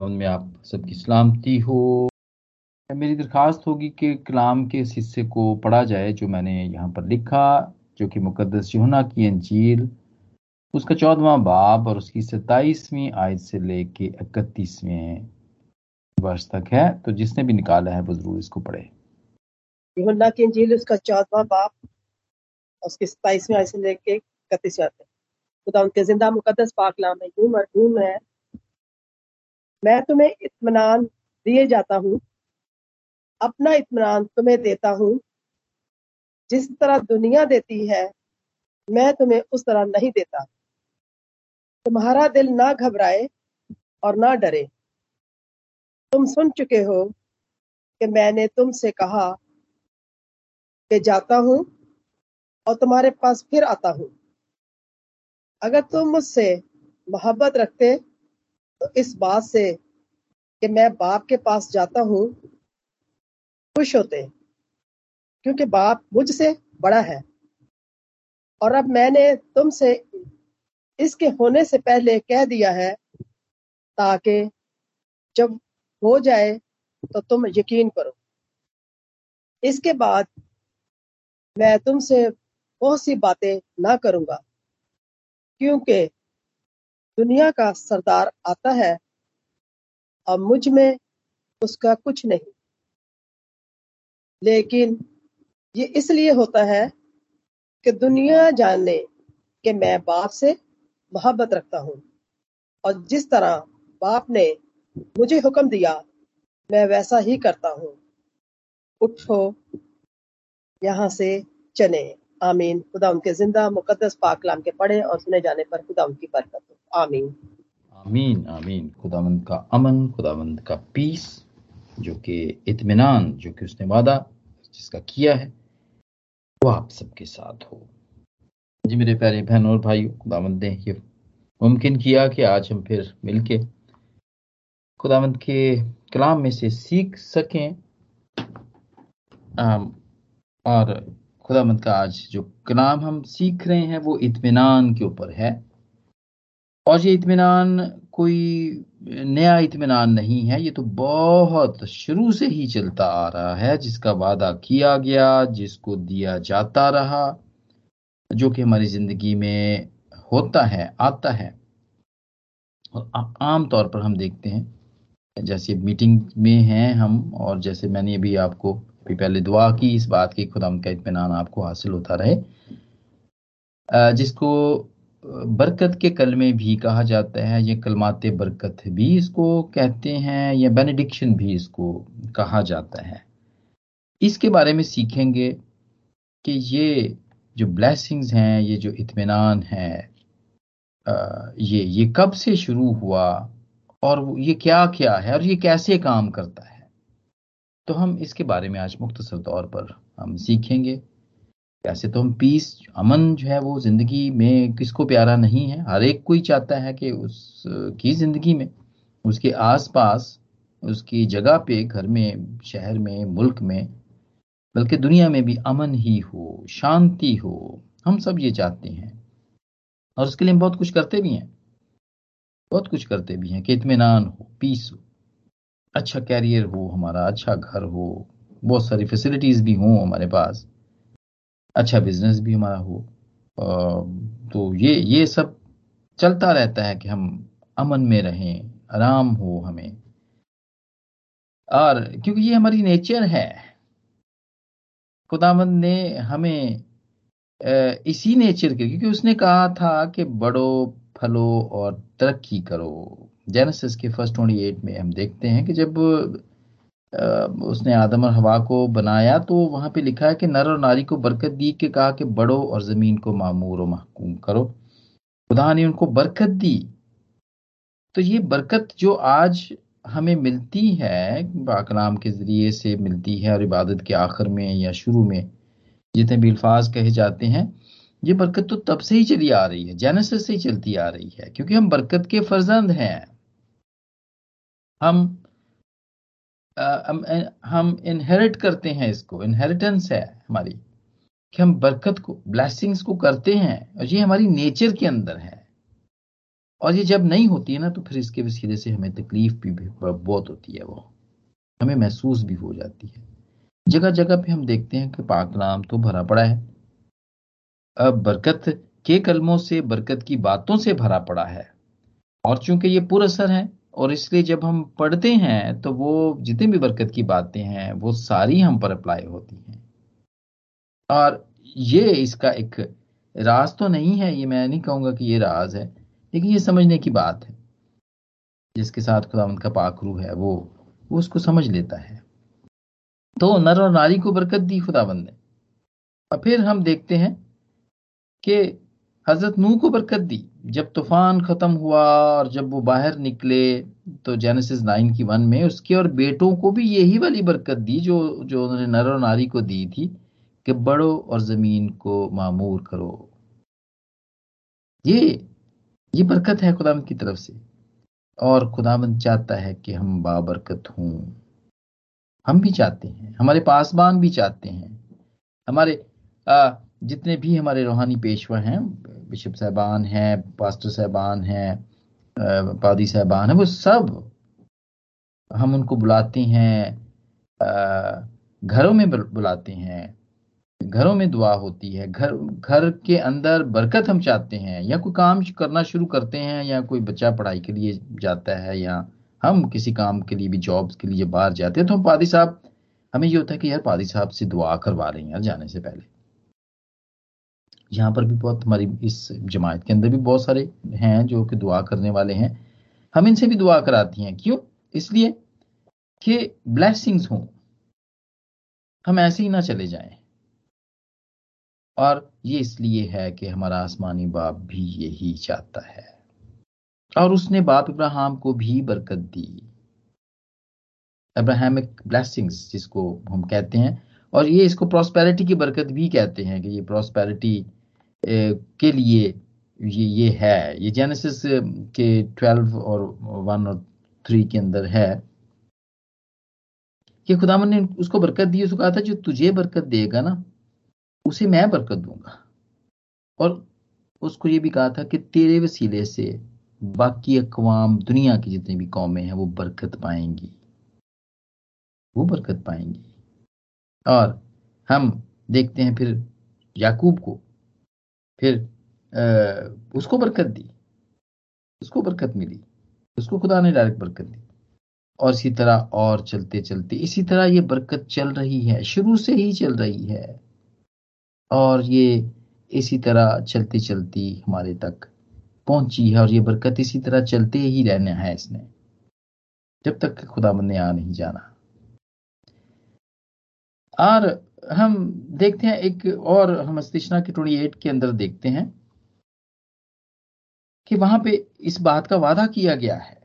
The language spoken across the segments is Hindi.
उनमें आप सबकी सलामती हो। मेरी दरख्वास्त होगी कि कलाम के इस हिस्से को पढ़ा जाए, जो मैंने यहाँ पर लिखा, जो कि मुकदस यूहना की अंजील। उसका चौदवा बाब और उसकी सत्ताईसवीं आयत से लेके इकतीसवें वर्ष तक है। तो जिसने भी निकाला है, वो ज़रूर इसको पढ़े। यूहन्ना की अंजील, उसका चौदवा बाब उसकी सत्ताईसवीं आयत से लेके इकतीसवें खुदा उनके ज़िंदा मुकदस पाकलाम है यूँ मरहूम है मैं तुम्हें इत्मीनान दिए जाता हूँ। अपना इत्मीनान तुम्हें देता हूँ। जिस तरह दुनिया देती है, मैं तुम्हें उस तरह नहीं देता। तुम्हारा दिल ना घबराए और ना डरे। तुम सुन चुके हो कि मैंने तुमसे कहा कि जाता हूँ और तुम्हारे पास फिर आता हूँ। अगर तुम मुझसे मोहब्बत रखते तो इस बात से कि मैं बाप के पास जाता हूँ, खुश होते क्योंकि बाप मुझसे बड़ा है। और अब मैंने तुमसे इसके होने से पहले कह दिया है, ताकि जब हो जाए तो तुम यकीन करो। इसके बाद मैं तुमसे बहुत सी बातें ना करूँगा, क्योंकि दुनिया का सरदार आता है और मुझमें उसका कुछ नहीं। लेकिन ये इसलिए होता है कि दुनिया जाने कि मैं बाप से मोहब्बत रखता हूँ, और जिस तरह बाप ने मुझे हुक्म दिया, मैं वैसा ही करता हूँ। उठो, यहाँ से चले। आमीन। खुदा उनके ज़िंदा मुकदस पाकलाम के पढ़े और सुने जाने पर खुदा उनकी बरकत हो। आमीन। आमीन आमीन। खुदावंद का अमन, खुदावंद का पीस, जो कि इत्मीनान, जो कि उसने वादा जिसका किया है, वो आप सबके साथ हो। जी मेरे प्यारे बहनों और भाइयों, खुदावंद ने ये मुमकिन किया कि आज हम फिर मिलके खुदावंद के कलाम में से सीख सकें। और खुदावंद का आज जो कलाम हम सीख रहे हैं, वो इतमान के ऊपर है। और ये इतमान कोई नया इतमान नहीं है, ये तो बहुत शुरू से ही चलता आ रहा है, जिसका वादा किया गया, जिसको दिया जाता रहा, जो कि हमारी ज़िंदगी में होता है, आता है। और आम तौर पर हम देखते हैं, जैसे मीटिंग में हैं हम, और जैसे मैंने अभी आपको भी पहले दुआ की, इस बात की, खुदा का इतमान आपको हासिल होता रहे। जिसको बरकत के कलमे भी कहा जाता है, ये कलमात बरकत भी इसको कहते हैं, या बेनेडिक्शन भी इसको कहा जाता है। इसके बारे में सीखेंगे कि ये जो ब्लेसिंग्स हैं, ये जो इतमान है ये ये कब से शुरू हुआ, और ये क्या क्या है, और ये कैसे काम करता है। तो हम इसके बारे में आज मुख्तसर तौर पर हम सीखेंगे। वैसे तो हम पीस, अमन जो है वो ज़िंदगी में किसको प्यारा नहीं है, हर एक कोई चाहता है कि उसकी ज़िंदगी में, उसके आसपास, उसकी जगह पे, घर में, शहर में, मुल्क में, बल्कि दुनिया में भी अमन ही हो, शांति हो, हम सब ये चाहते हैं। और उसके लिए हम बहुत कुछ करते भी हैं, बहुत कुछ करते भी हैं कि इतमान हो, पीस हो। अच्छा कैरियर हो, हमारा अच्छा घर हो, बहुत सारी फैसिलिटीज़ भी हों हमारे पास अच्छा बिज़नेस भी हमारा हो तो ये ये सब चलता रहता है कि हम अमन में रहें, आराम हो हमें। और क्योंकि ये हमारी नेचर है, खुदावंद ने हमें इसी नेचर के, क्योंकि उसने कहा था कि बड़ो फलो और तरक्की करो। जेनेसिस के फ़र्स्ट ट्वेंटी एट में हम देखते हैं कि जब उसने आदम और हवा को बनाया तो वहाँ पे लिखा है कि नर और नारी को बरकत दी के कहा कि बड़ो और ज़मीन को मामूर और महकूम करो। खुदा ने उनको बरकत दी। तो ये बरकत जो आज हमें मिलती है बाकलाम के ज़रिए से मिलती है और इबादत के आखिर में या शुरू में, जितने भी अल्फाज कहे जाते हैं, ये बरकत तो तब से ही चली आ रही है जेनेसिस से ही चलती आ रही है, क्योंकि हम बरकत के फर्जंद हैं। हम हम इनहेरिट करते हैं इसको इनहेरिटेंस है हमारी, कि हम बरकत को ब्लेसिंग्स को करते हैं, और ये हमारी नेचर के अंदर है। और ये जब नहीं होती है ना तो फिर इसके वसीले से हमें तकलीफ़ भी बहुत होती है वो। हमें महसूस भी हो जाती है। जगह जगह पे हम देखते हैं कि पाक नाम तो भरा पड़ा है। अब बरकत के कलमों से, बरकत की बातों से भरा पड़ा है। और चूँकि ये पुरअसर है और इसलिए जब हम पढ़ते हैं तो वो जितनी भी बरकत की बातें हैं, वो सारी हम पर अप्लाई होती हैं। और ये इसका एक राज तो नहीं है, ये मैं नहीं कहूँगा कि ये राज है, लेकिन ये समझने की बात है। जिसके साथ खुदावंत का पाखरू है, वो वो उसको समझ लेता है। तो नर और नारी को बरकत दी खुदाबंद ने। और फिर हम देखते हैं कि हज़रत नू को बरकत दी। जब तूफ़ान खत्म हुआ और जब वो बाहर निकले तो जेनेसिस नाइन की वन में उसके और बेटों को भी यही वाली बरकत दी जो जो उन्होंने नर और नारी को दी थी कि बड़ो और ज़मीन को मामूर करो। ये ये बरकत है खुदाम की तरफ़ से। और खुदामंद चाहता है कि हम बाबरकत हों। हम भी चाहते हैं हमारे पासबान भी चाहते हैं। हमारे आ, जितने भी हमारे रूहानी पेशवा हैं, बिशप साहबान हैं, पास्टर साहबान हैं पादी साहबान हैं, वो सब हम उनको बुलाते हैं घरों में बुलाते हैं, घरों में दुआ होती है, घर घर के अंदर बरकत हम चाहते हैं, या कोई काम करना शुरू करते हैं, या कोई बच्चा पढ़ाई के लिए जाता है, या हम किसी काम के लिए भी, जॉब्स के लिए बाहर जाते हैं तो हम पादी साहब, हमें ये होता है कि यार पादी साहब से दुआ करवा रहे हैं यार जाने से पहले। यहाँ पर भी बहुत हमारी इस जमात के अंदर भी बहुत सारे हैं जो कि दुआ करने वाले हैं। हम इनसे भी दुआ कराती हैं। क्यों? इसलिए कि ब्लेसिंग्स हों। हम ऐसे ही ना चले जाएँ। और ये इसलिए है कि हमारा आसमानी बाप भी यही चाहता है। और उसने बाप इब्राहिम को भी बरकत दी। अब्राहमिक ब्लेसिंग्स जिसको हम कहते हैं। और ये इसको प्रॉस्पेरिटी की बरकत भी कहते हैं कि ये प्रॉस्पेरिटी के लिए ये ये है। ये जेनेसिस के ट्वेल्व और वन और थ्री के अंदर है। कि खुदावन ने उसको बरकत दी, उसको कहा था, जो तुझे बरकत देगा ना, उसे मैं बरकत दूँगा। और उसको ये भी कहा था कि तेरे वसीले से बाकी अकवाम, दुनिया की जितनी भी कौमें हैं, वो बरकत पाएँगी। वो बरकत पाएँगी। और हम देखते हैं फिर याकूब को फिर आ, उसको बरकत दी। उसको बरकत मिली। उसको खुदा ने डायरेक्ट बरकत दी। और इसी तरह और चलते चलते इसी तरह ये बरकत चल रही है शुरू से ही चल रही है। और ये इसी तरह चलती चलती हमारे तक पहुँची है और ये बरकत इसी तरह चलते ही रहना है इसने। जब तक खुदा ने आ नहीं जाना। और हम देखते हैं एक और हम अस्तिशना के ट्वेंटी एट के अंदर देखते हैं कि वहाँ पे इस बात का वादा किया गया है।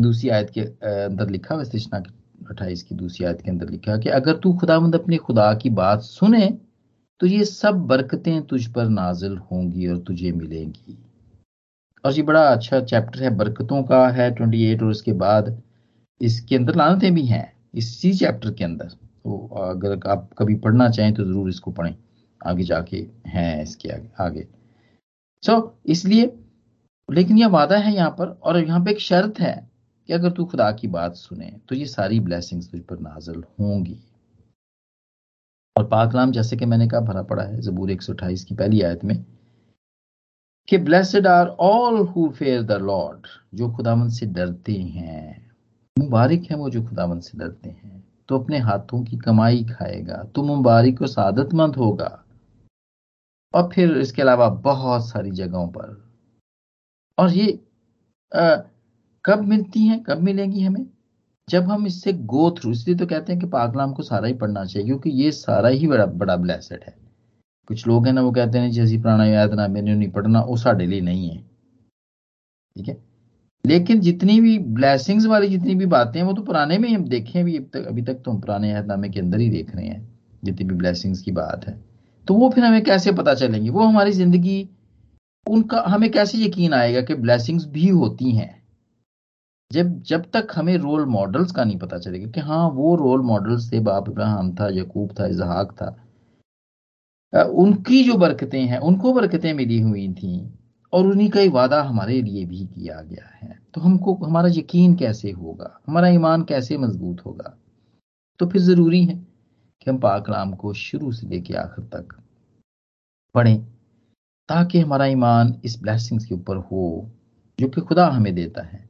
दूसरी आयत के अंदर लिखा के अट्ठाईस की दूसरी आयत के अंदर लिखा कि अगर तू खुदामंद अपने खुदा की बात सुने तो ये सब बरकतें तुझ पर नाजिल होंगी और तुझे मिलेंगी। और ये बड़ा अच्छा चैप्टर है, बरकतों का है ट्वेंटी एट और उसके बाद इसके अंदर लानतें भी हैं, इसी चैप्टर के अंदर। तो अगर आप कभी पढ़ना चाहें तो ज़रूर इसको पढ़ें। आगे जाके हैं इसके आगे आगे। सो so, इसलिए लेकिन यह वादा है यहाँ पर और यहाँ पे एक शर्त है कि अगर तू खुदा की बात सुने तो ये सारी ब्लेसिंग्स तुझ पर नाजल होंगी। और पाकलाम जैसे कि मैंने कहा भरा पड़ा है जबूर एक सौ अठाईस की पहली आयत में कि blessed are all who fear the lord जो खुदावन से डरते हैं। मुबारक है वो जो खुदावन से डरते हैं। तो अपने हाथों की कमाई खाएगा तो मुबारक और सादतमंद होगा। और फिर इसके अलावा बहुत सारी जगहों पर। और ये आ, कब मिलती हैं कब मिलेंगी हमें? जब हम इससे गो थ्रू इसलिए तो कहते हैं कि पाकलाम को सारा ही पढ़ना चाहिए क्योंकि ये सारा ही बड़ा बड़ा ब्लेसड है। कुछ लोग हैं ना वो कहते हैं जैसी पुराना याद ना मैंने नहीं पढ़ना वो साढ़े लिए नहीं है। ठीक है? लेकिन जितनी भी ब्लैसिंग्स वाली जितनी भी बातें हैं, वो तो पुराने में ही हम देखे भी तक, अभी तक तो हम पुराने यादनामे के अंदर ही देख रहे हैं, जितनी भी ब्लैसिंग्स की बात है। तो वो फिर हमें कैसे पता चलेंगी? वो हमारी ज़िंदगी, उनका, हमें कैसे यकीन आएगा कि ब्लैसिंग्स भी होती हैं? जब जब तक हमें रोल मॉडल्स का नहीं पता चलेगा कि हाँ वो रोल मॉडल्स थे, बाप इब्राहिम था, यकूब था इजहाक था। उनकी जो बरकतें हैं, उनको बरकतें मिली हुई थी। और उन्हीं का ही वादा हमारे लिए भी किया गया है। तो हमको, हमारा यकीन कैसे होगा? हमारा ईमान कैसे मज़बूत होगा? तो फिर ज़रूरी है कि हम पाकलाम को शुरू से लेके आखिर तक पढ़ें, ताकि हमारा ईमान इस ब्लेसिंग्स के ऊपर हो, जो कि खुदा हमें देता है,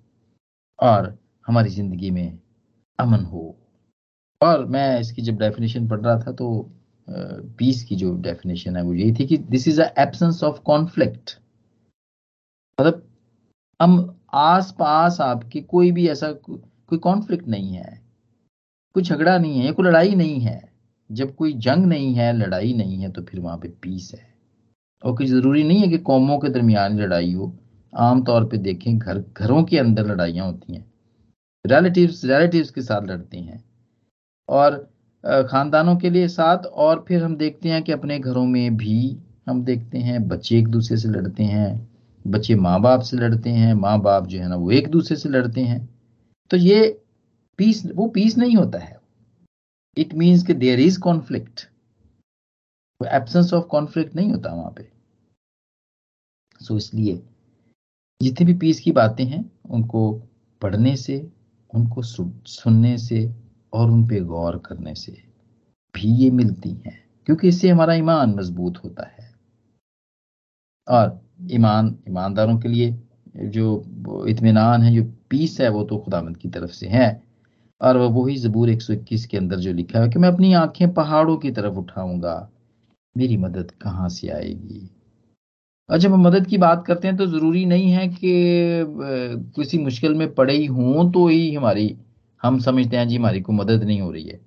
और हमारी ज़िंदगी में अमन हो। और मैं इसकी जब डेफिनेशन पढ़ रहा था तो पीस की जो डेफिनेशन है, वो यही थी कि this is a absence of conflict मतलब हम आस पास आपके कोई भी ऐसा कोई कॉन्फ्लिक्ट नहीं है। कोई झगड़ा नहीं है कोई लड़ाई नहीं है। जब कोई जंग नहीं है, लड़ाई नहीं है तो फिर वहाँ पे पीस है। और कोई ज़रूरी नहीं है कि कौमों के दरमियान लड़ाई हो। आमतौर पे देखें, घर, घरों के अंदर लड़ाइयाँ होती हैं। रिलेटिव्स रिलेटिव्स के साथ लड़ते हैं। और खानदानों के लिए साथ, और फिर हम देखते हैं कि अपने घरों में भी हम देखते हैं, बच्चे एक दूसरे से लड़ते हैं। बच्चे माँ बाप से लड़ते हैं माँ बाप जो है ना वो एक दूसरे से लड़ते हैं। तो ये पीस वो पीस नहीं होता है। इट मीन्स कि there is conflict absence of conflict नहीं होता वहाँ पे। सो so, इसलिए जितनी भी पीस की बातें हैं उनको पढ़ने से उनको सुनने से और उन पे गौर करने से भी ये मिलती हैं। क्योंकि इससे हमारा ईमान मज़बूत होता है। और ईमान, ईमानदारों के लिए जो इतमान है, जो पीस है, वो तो खुदामंद की तरफ़ से है। और वह जबूर 121 के अंदर जो लिखा है कि मैं अपनी आँखें पहाड़ों की तरफ़ उठाऊँगा। मेरी मदद कहाँ से आएगी? जब हम मदद की बात करते हैं तो ज़रूरी नहीं है कि किसी मुश्किल में पड़े ही हों तो ही हमारी, हम समझते हैं जी हमारी को मदद नहीं हो रही है।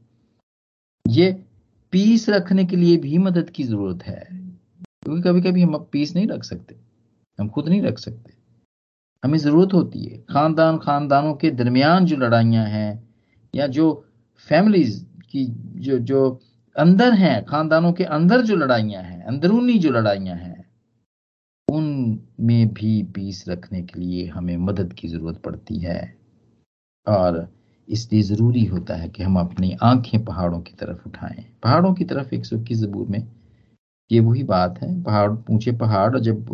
ये पीस रखने के लिए भी मदद की ज़रूरत है। क्योंकि कभी कभी हम पीस नहीं रख सकते। हम खुद नहीं रख सकते। हमें ज़रूरत होती है। खानदान खानदानों के दरमियान जो लड़ाइयाँ हैं या जो फैमिलीज़ की जो जो अंदर हैं, खानदानों के अंदर जो लड़ाइयाँ हैं, अंदरूनी जो लड़ाइयाँ हैं, उनमें भी पीस रखने के लिए हमें मदद की ज़रूरत पड़ती है। और इसलिए ज़रूरी होता है कि हम अपनी आँखें पहाड़ों की तरफ़ उठाएँ। पहाड़ों की तरफ़ एक सौ इक्कीस जबूर में ये वही बात है। पहाड़, ऊँचे पहाड़ जब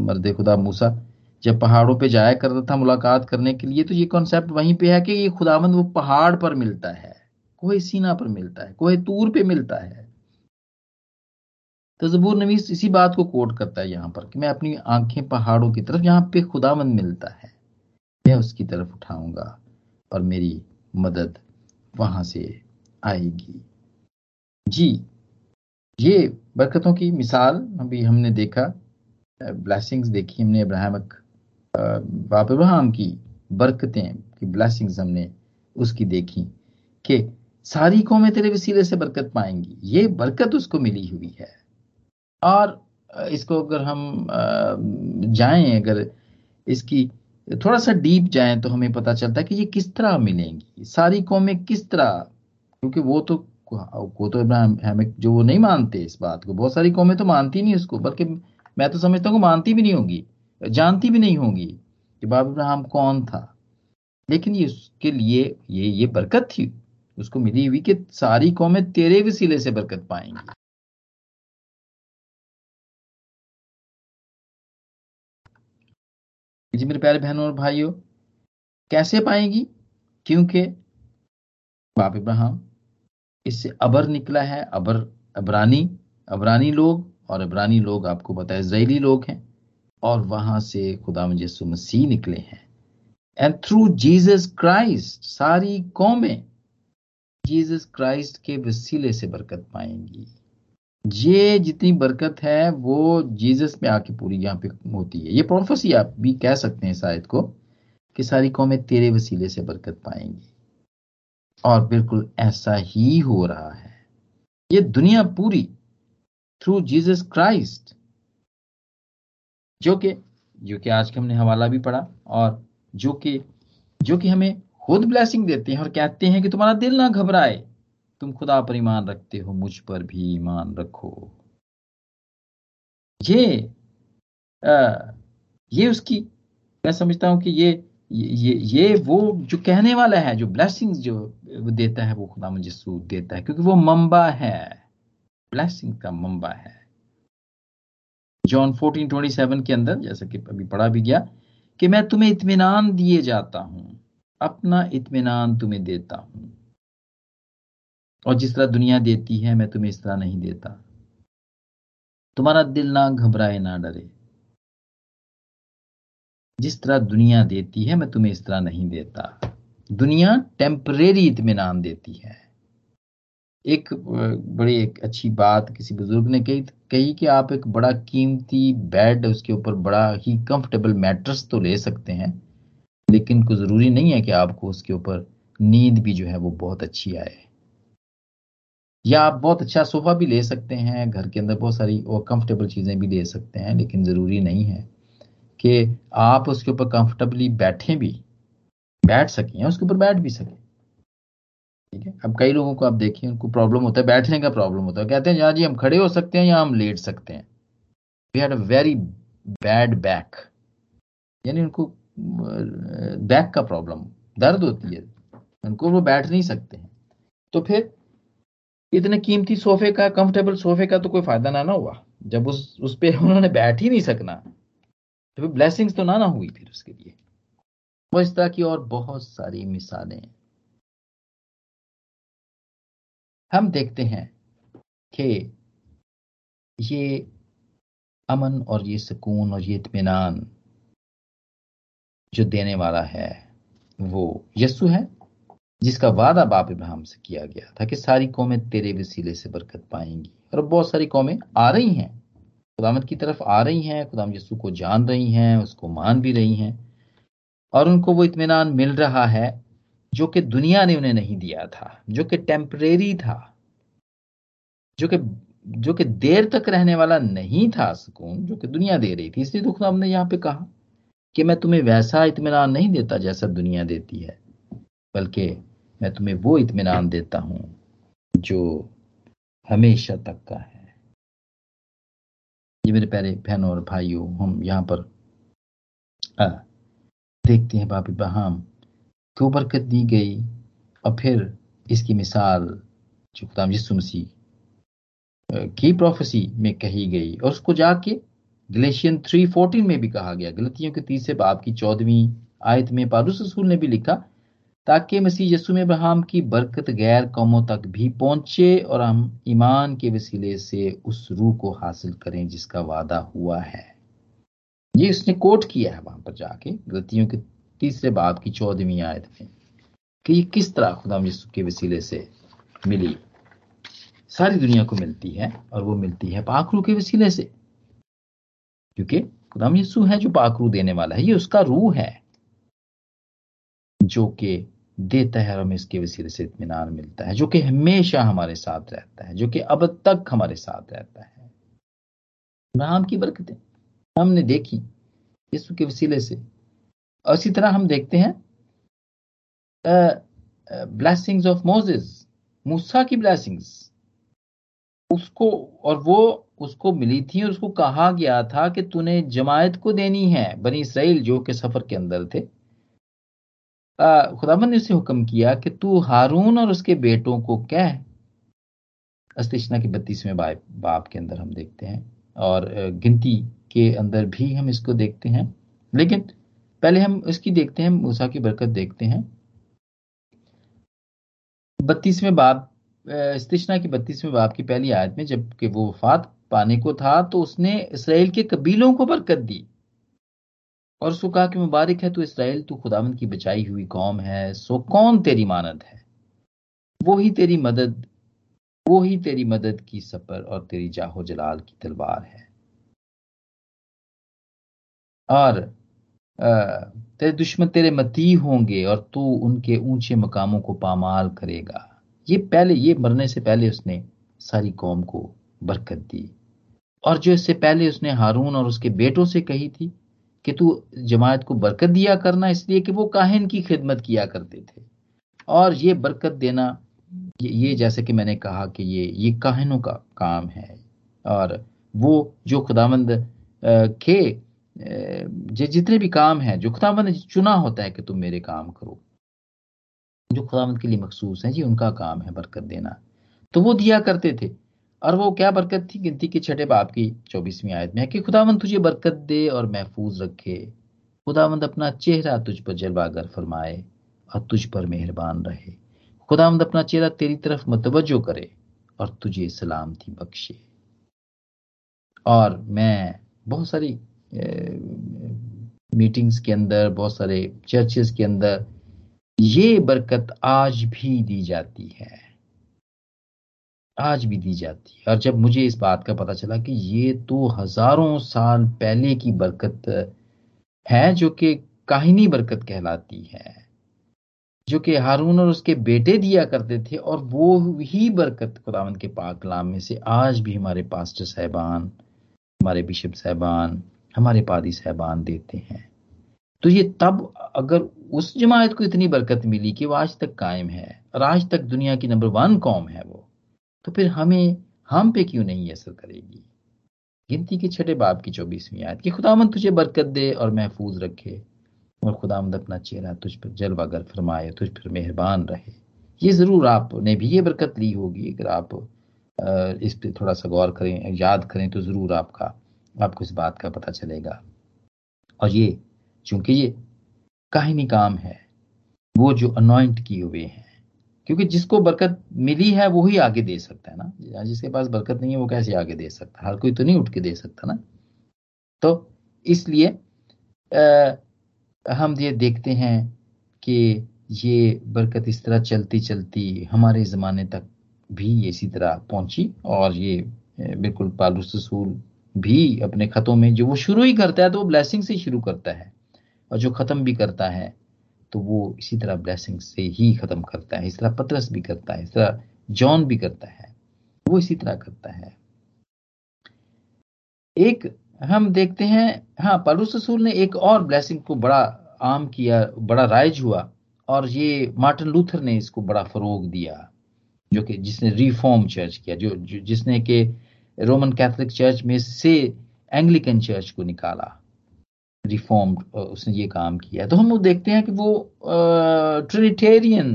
मर्द खुदा मूसा जब पहाड़ों पे जाया करता था मुलाकात करने के लिए तो ये कॉन्सेप्ट वहीं पे है कि ये खुदावंद वो पहाड़ पर मिलता है कोई सीना पर मिलता है कोई तूर पे मिलता है। तो जबूर नवीस इसी बात को कोट करता है यहाँ पर कि मैं अपनी आँखें पहाड़ों की तरफ़, यहाँ पे खुदामंद मिलता है। मैं उसकी तरफ़ उठाऊँगा और मेरी मदद वहाँ से आएगी। जी। ये बरकतों की मिसाल अभी हमने देखा ब्लैसिंग्स देखी हमने अब्राहमक बाप अब्राहम की बरकतें, की ब्लैसिंग्स हमने उसकी देखी कि सारी कौमें तेरे वसीले से बरकत पाएँगी। ये बरकत उसको मिली हुई है। और इसको अगर हम जाएँ, अगर इसकी थोड़ा सा डीप जाएँ तो हमें पता चलता है कि ये किस तरह मिलेंगी। सारी कौमें किस तरह? क्योंकि वो तो वो तो इब्राहिम हैमिक, जो वो नहीं मानते इस बात को, बहुत सारी कौमें तो मानती नहीं उसको, बल्कि मैं तो समझता हूँ मानती भी नहीं होंगी, जानती भी नहीं होंगी कि बाब इब्राहिम कौन था। लेकिन ये उसके लिए, ये ये बरकत थी, उसको मिली हुई कि सारी कौमें तेरे वसीले से बरकत पाएँगी। जी मेरे प्यारे बहनों और भाइयों, कैसे पाएँगी? क्योंकि बाप इब्राहिम इससे अबर निकला है, अबर, अबरानी अबरानी लोग और अबरानी लोग आपको पता है इसराइली लोग हैं और वहाँ से खुदा यसु मसीह निकले हैं। एंड थ्रू जीसस क्राइस्ट सारी कौमें जीसस क्राइस्ट के वसीले से बरकत पाएँगी। ये जितनी बरकत है, वो जीसस में आके पूरी यहाँ पे होती है। ये प्रोफेसी आप भी कह सकते हैं शायद को कि सारी कौमें तेरे वसीले से बरकत पाएँगी। और बिल्कुल ऐसा ही हो रहा है। ये दुनिया पूरी थ्रू जीसस क्राइस्ट जो कि जो कि आज के हमने हवाला भी पढ़ा और जो कि जो कि हमें खुद ब्लेसिंग देते हैं और कहते हैं कि तुम्हारा दिल ना घबराए। तुम खुदा पर ईमान रखते हो मुझ पर भी ईमान रखो। ये आ, ये उसकी मैं समझता हूँ कि ये ये ये वो जो कहने वाला है, जो ब्लेसिंग्स जो देता है, वो खुदा मुझे देता है, क्योंकि वो मंबा है। ब्लेसिंग का मंबा है। जॉन 14:27 के अंदर, जैसा कि अभी पढ़ा भी गया, कि मैं तुम्हें इत्मीनान दिए जाता हूँ, अपना इत्मीनान तुम्हें देता हूँ। और जिस तरह दुनिया देती है, मैं तुम्हें इस तरह नहीं देता। तुम्हारा दिल ना घबराए, ना डरे। जिस तरह दुनिया देती है, मैं तुम्हें इस तरह नहीं देता। दुनिया टेम्परेरी इतमान देती है। एक बड़ी एक अच्छी बात किसी बुज़ुर्ग ने कही कही कि आप एक बड़ा कीमती बेड उसके ऊपर बड़ा ही कंफर्टेबल मैट्रस तो ले सकते हैं, लेकिन को ज़रूरी नहीं है कि आपको उसके ऊपर नींद भी जो है वो बहुत अच्छी आए। या आप बहुत अच्छा सोफा भी ले सकते हैं, घर के अंदर बहुत सारी और कंफर्टेबल चीज़ें भी ले सकते हैं, लेकिन ज़रूरी नहीं है। कि आप उसके ऊपर कंफर्टेबली बैठे भी, बैठ सकें या उसके ऊपर बैठ भी सकें। ठीक है? अब कई लोगों को आप देखिए, उनको प्रॉब्लम होता है, बैठने का प्रॉब्लम होता है। कहते हैं जी, हम खड़े हो सकते हैं या हम लेट सकते हैं? We had a very bad back यानी उनको बैक का प्रॉब्लम दर्द होती है। उनको वो बैठ नहीं सकते हैं। तो फिर इतने कीमती सोफे का कंफर्टेबल सोफे का तो कोई फ़ायदा ना ना हुआ। जब उस उस पर उन्होंने बैठ ही नहीं सकना। तो ब्लेसिंग्स तो ना ना हुई फिर उसके लिए। वो इस तरह की और बहुत सारी मिसालें हम देखते हैं कि ये अमन और ये सुकून और ये इतमान जो देने वाला है, वो यस्सु है, जिसका वादा बाप इब्राहिम से किया गया था कि सारी कौमें तेरे वसीले से बरकत पाएँगी और बहुत सारी कौमें आ रही हैं। खुदामद की तरफ़ आ रही हैं खुदाम यस्सु को जान रही हैं, उसको मान भी रही हैं, और उनको वो इतमान मिल रहा है, जो कि दुनिया ने उन्हें नहीं दिया था, जो कि टेम्परेरी था, जो कि जो कि देर तक रहने वाला नहीं था सुकून, जो कि दुनिया दे रही थी। इसलिए तो खुदा ने यहाँ पे कहा कि मैं तुम्हें वैसा इतमान नहीं देता जैसा दुनिया देती है, बल्कि मैं तुम्हें वो इतमान देता हूँ जो हमेशा तक का है। ये मेरे प्यारे बहनों और भाइयों हम यहाँ पर आ, देखते हैं बाप इब्राहम क्यों बरकत दी गई और फिर इसकी मिसाल जो खुदाम यीशु मसीह की प्रोफेसी में कही गई और उसको जाके ग्लेशियन थ्री फोर्टीन में भी कहा गया। गलतियों के तीसरे बाप की चौदहवीं आयत में पारूस रसूल ने भी लिखा ताकि मसीह यसु में अब्राहम की बरकत गैर कौमों तक भी पहुँचे और हम ईमान के वसीले से उस रूह को हासिल करें जिसका वादा हुआ है। ये उसने कोट किया है वहाँ पर जाके, गलतियों के तीसरे बाप की चौदहवीं आयत में, कि ये किस तरह खुदा यसु के वसीले से मिली। सारी दुनिया को मिलती है और वो मिलती है पाखरू के वसीले से। क्योंकि खुदाम यसु है जो पाखरू देने वाला है, ये उसका रूह है, जो कि देता है और हमें इसके वसीले से इतमान मिलता है, जो कि हमेशा हमारे साथ रहता है, जो कि अब तक हमारे साथ रहता है। अब्राहम की बरकतें हमने देखी यीशु के वसीले से। और इसी तरह हम देखते हैं ब्लैसिंग्स ऑफ़ मोजेस मूसा की ब्लैसिंग्स उसको और वो उसको मिली थी और उसको कहा गया था कि तूने जमायत को देनी है, बनी इसराइल, जो के सफ़र के अंदर थे। खुदाबंद ने उसे हुक्म किया कि तू हारून और उसके बेटों को कह। अस्तिशना के बत्तीसवें बाप बाप के अंदर हम देखते हैं और गिनती के अंदर भी हम इसको देखते हैं। लेकिन पहले हम इसकी देखते हैं, मूसा की बरकत देखते हैं। बत्तीसवें बाप इस्तिशना की बत्तीसवें बाप की पहली आयत में जबकि वो वफात पाने को था तो उसने इसराइल के कबीलों को बरकत दी। और उसको कहा कि, मुबारक है तू इसराइल, तू खुदावंद की बचाई हुई कौम है, सो कौन तेरी मानद है? वो ही तेरी मदद, वो ही तेरी मदद की सफ़र और तेरी जाहो जलाल की तलवार है। और तेरे दुश्मन तेरे मती होंगे और तू उनके ऊँचे मकामों को पामाल करेगा। ये पहले, ये मरने से पहले उसने सारी कौम को बरकत दी। और जो इससे पहले उसने हारून और उसके बेटों से कही थी कि तू जमायत को बरकत दिया करना इसलिए कि वो काहिन की खिदमत किया करते थे। और ये बरकत देना ये, ये जैसे कि मैंने कहा कि ये ये काहिनों का काम है। और वो जो खुदामंद के जितने भी काम हैं जो खुदामंद चुना होता है कि तुम मेरे काम करो जो खुदामंद के लिए मखसूस है जी उनका काम है बरकत देना। तो वो दिया करते थे। और वो क्या बरकत थी? गिनती के छठे बाप की चौबीसवीं आयत में है कि खुदावंद तुझे बरकत दे और महफूज रखे। खुदावंद अपना चेहरा तुझ पर जलवागर फरमाए और तुझ पर मेहरबान रहे। खुदावंद अपना चेहरा तेरी तरफ़ मतवजो करे और तुझे सलामती बख्शे। और मैं बहुत सारी मीटिंग्स के अंदर, बहुत सारे चर्चेस के अंदर ये बरकत आज भी दी जाती है। आज भी दी जाती है। और जब मुझे इस बात का पता चला कि ये तो हज़ारों साल पहले की बरकत है जो कि काहिनी बरकत कहलाती है, जो कि हारून और उसके बेटे दिया करते थे और वो ही बरकत खुदावंद के पाक कलाम में से आज भी हमारे पास्टर साहबान, हमारे बिशप साहबान, हमारे पादी साहबान देते हैं। तो ये तब अगर उस जमात को इतनी बरकत मिली कि वो आज तक कायम है और आज तक दुनिया की नंबर वन कौम है वो। तो फिर हमें, हम पे क्यों नहीं असर करेगी? गिनती के छठे बाप की चौबीसवीं आयत कि खुदामंद तुझे बरकत दे और महफूज रखे, और खुदामंद अपना चेहरा तुझ पर जलवागर फरमाए, तुझ पर मेहरबान रहे। ये ज़रूर आपने भी ये बरकत ली होगी। अगर आप इस पर थोड़ा सा गौर करें, याद करें तो ज़रूर आपका, आपको इस बात का पता चलेगा। और ये, चूँकि ये काहिनी काम है, वो जो अनॉइंट किए हुए हैं क्योंकि जिसको बरकत मिली है, वो ही आगे दे सकता है ना। जिसके पास बरकत नहीं है, वो कैसे आगे दे सकता है? हर कोई तो नहीं उठ के दे सकता ना। तो इसलिए हम ये देखते हैं कि ये बरकत इस तरह चलती चलती हमारे ज़माने तक भी इसी तरह पहुँची और ये बिल्कुल पालूस रसूल भी अपने खतों में, जो वो शुरू ही करता है तो वो ब्लैसिंग से शुरू करता है और जो ख़त्म भी करता है तो वो इसी तरह ब्लेसिंग से ही ख़त्म करता है इस तरह पतरस भी करता है इस तरह जॉन भी करता है वो इसी तरह करता है। एक हम देखते हैं हाँ पलूस रसूल ने एक और ब्लेसिंग को बड़ा आम किया बड़ा राइज हुआ और ये मार्टिन लूथर ने इसको बड़ा फरोग दिया जो कि जिसने रिफॉर्म चर्च किया जो, जो जिसने के रोमन कैथोलिक चर्च में से एंग्लिकन चर्च को निकाला। रिफॉर्म उसने ये काम किया तो हम वो देखते हैं कि वो ट्रिनिटेरियन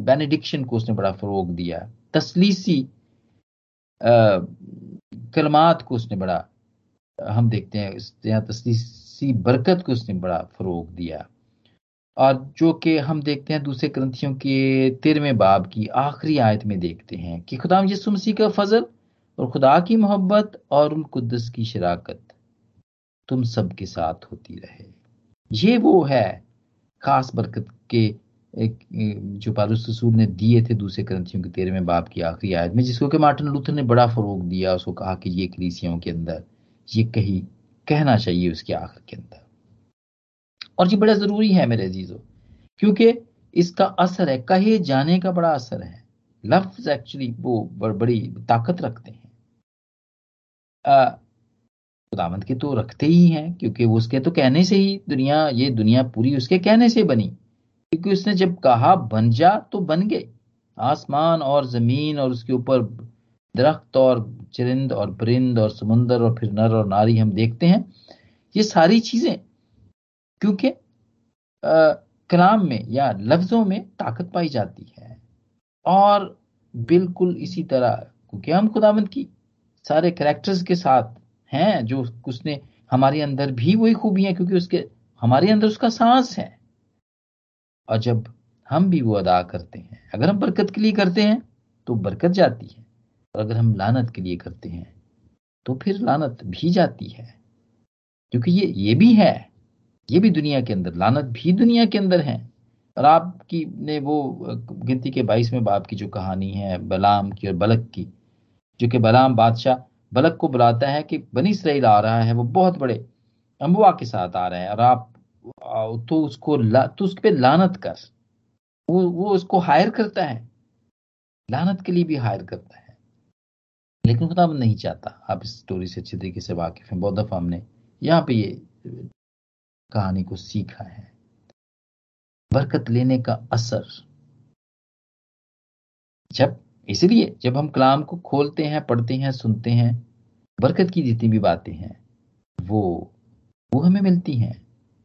बेनेडिक्शन को उसने बड़ा फरोग दिया तसलीसी कलमात को उसने बड़ा, हम देखते हैं यहाँ तसलीसी बरकत को उसने बड़ा फरोग दिया और जो कि हम देखते हैं दूसरे ग्रंथियों के तेरहवें बाब की आखिरी आयत में देखते हैं कि खुदा यसु मसीह का फजल और खुदा की मोहब्बत और उल कुद्दस की शराकत तुम सबके साथ होती रहे। ये वो है, खास बरकत के एक, जो पारुस ने दिए थे दूसरे ग्रंथियों के तेरहवें बाप की आखिरी आयत में, जिसको कि मार्टिन लूथर ने बड़ा फरोग दिया, उसको कहा कि ये कलीसियों के अंदर, ये कही कहना चाहिए उसके आखिर के अंदर। और ये बड़ा ज़रूरी है मेरे अजीजों, क्योंकि इसका असर है, कहे जाने का बड़ा असर है। लफ्ज एक्चुअली वो बड़ी ताकत रखते हैं। खुदावंत के तो रखते ही हैं, क्योंकि वो उसके तो कहने से ही दुनिया, ये दुनिया पूरी उसके कहने से बनी। क्योंकि उसने जब कहा, बन जा तो बन गए। आसमान और ज़मीन और उसके ऊपर दरख्त और चरिंद और परिंद और समुंदर और फिर नर और नारी हम देखते हैं, ये सारी चीज़ें, क्योंकि कलाम में या लफ्जों में ताकत पाई जाती है। और बिल्कुल इसी तरह, क्योंकि हम खुदावंत की सारे करेक्टर्स के साथ हैं, जो उसने हमारे अंदर भी वही खूबियाँ क्योंकि उसके, हमारे अंदर उसका सांस है। और जब हम भी वो अदा करते हैं, अगर हम बरकत के लिए करते हैं तो बरकत जाती है। और अगर हम लानत के लिए करते हैं तो फिर लानत भी जाती है। क्योंकि ये ये भी है। ये भी दुनिया के अंदर, लानत भी दुनिया के अंदर है। और आपकी ने वो, गिनती के बाईसवें बाप की जो कहानी है, बलाम की और बलक की, जो कि बलाम बादशाह बलक को बुलाता है कि बनी इसराइल आ रहा है, वो बहुत बड़े अम्बुआ के साथ आ रहे हैं और आप तो उसको तो उस पर लानत कर। वो वो उसको हायर करता है, लानत के लिए भी हायर करता है। लेकिन खुदा नहीं चाहता। आप इस स्टोरी से अच्छे तरीके से वाकिफ हैं। बहुत दफ़ा हमने यहाँ पे ये कहानी को सीखा है। बरकत लेने का असर। जब इसलिए जब हम कलाम को खोलते हैं, पढ़ते हैं, सुनते हैं, बरकत की जितनी भी बातें हैं, वो वो हमें मिलती हैं।